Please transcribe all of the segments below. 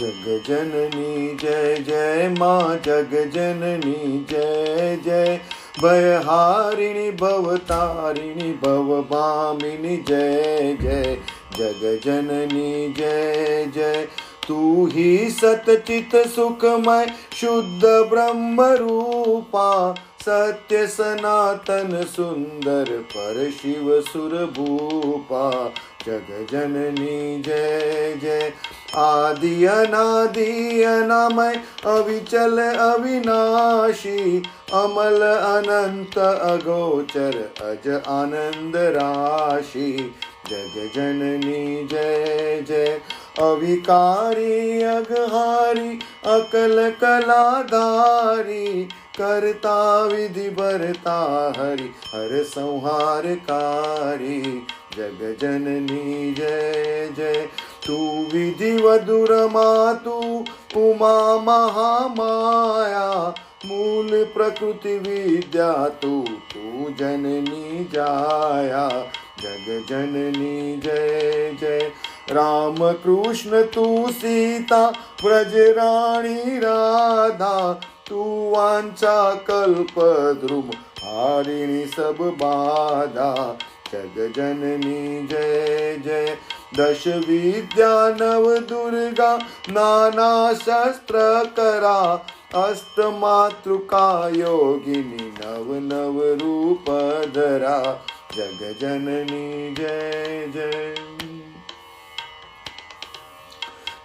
जग जननी जय जय माँ जग जननी जय जय। भयहारिणि भवतारिणि भवभामिनि जय जय। जग जननी जय जय। तू ही सतचित सुखमय, शुद्ध ब्रह्म रूपा सत्य सनातन सुंदर पर शिव सुर भूपा। जग जननी जय जय। आदि अनादि अनामय, अविचल अविनाशी। अमल अनंत अगोचर अज आनंद राशि। जग जननी जय जय। अविकारी अघहारी अकल कलाधारी करता, विधि, भरता, हरि, हर संहार संहारकारी। जग जननी, जय जय। तू विधि वधुर मातु, उमा महामाया। मूल प्रकृति विद्या तू तू जननी जाया। जग जननी, जय जय। राम कृष्ण, तू सीता व्रज राणी राधा, तू वांचा कल्प ध्रुम हारिणी सब बाधा। जग जननी, जय जय, दश विद्या, नव दुर्गा, नाना शस्त्र करा अष्ट मातृका योगिनी, नव नव रूप धरा। जग जननी, जय जय।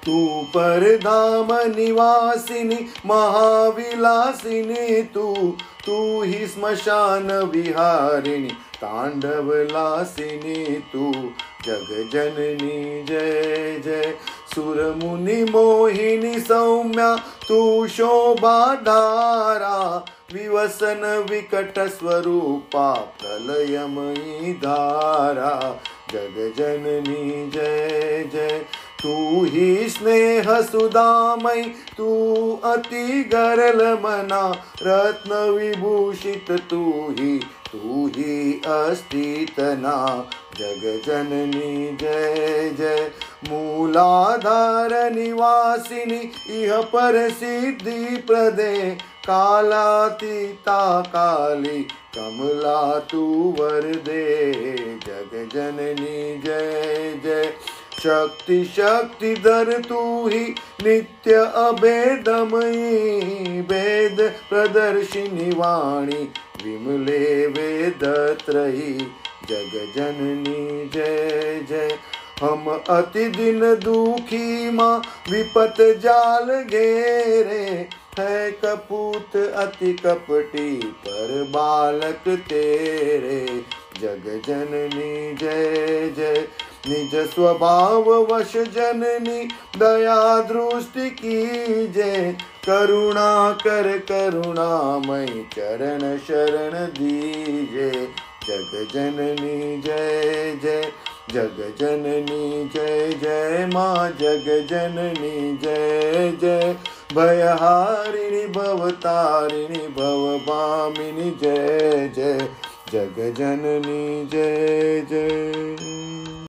तू परधाम निवासिनी, महाविलासिनी तू। तू ही स्मशान विहारिणी, तांडवलासिनी तू। जग जननी, जय जय। सुर मुनि मोहिनी सौम्या, तू शोभा धारा। विवसन विकट स्वरूपा, प्रलयमयी धारा। जग जननी, जय जय। तू ही स्नेह सुदामय, तू अति गरल मना, रत्न विभूषित तू ही तू ही अस्तितना जग जननी जय जय। मूलाधार निवासिनी, इह पर सिद्धि प्रदे। कालातीता काली, कमला तू वरदे जग जननी जय जय। शक्ति शक्ति दर तू ही नित्य अभेदमयी वेद प्रदर्शिनी वाणी विमले वेद त्रयी जग जननी जय जय। हम अति दिन दुखी माँ विपत जाल घेरे। है कपूत अति कपटी पर बालक तेरे। जग जननी जय जय। निज स्वभाव वश जननी दया दृष्टि की जय करुणा कर करुणामय चरण शरण दीजे। जग जननी जय जय, जग जननी जय जय, माँ जग जननी जय जय। भयहारिणि भवतारिणि भवभामिनि जय जय, जग जननी जय जय।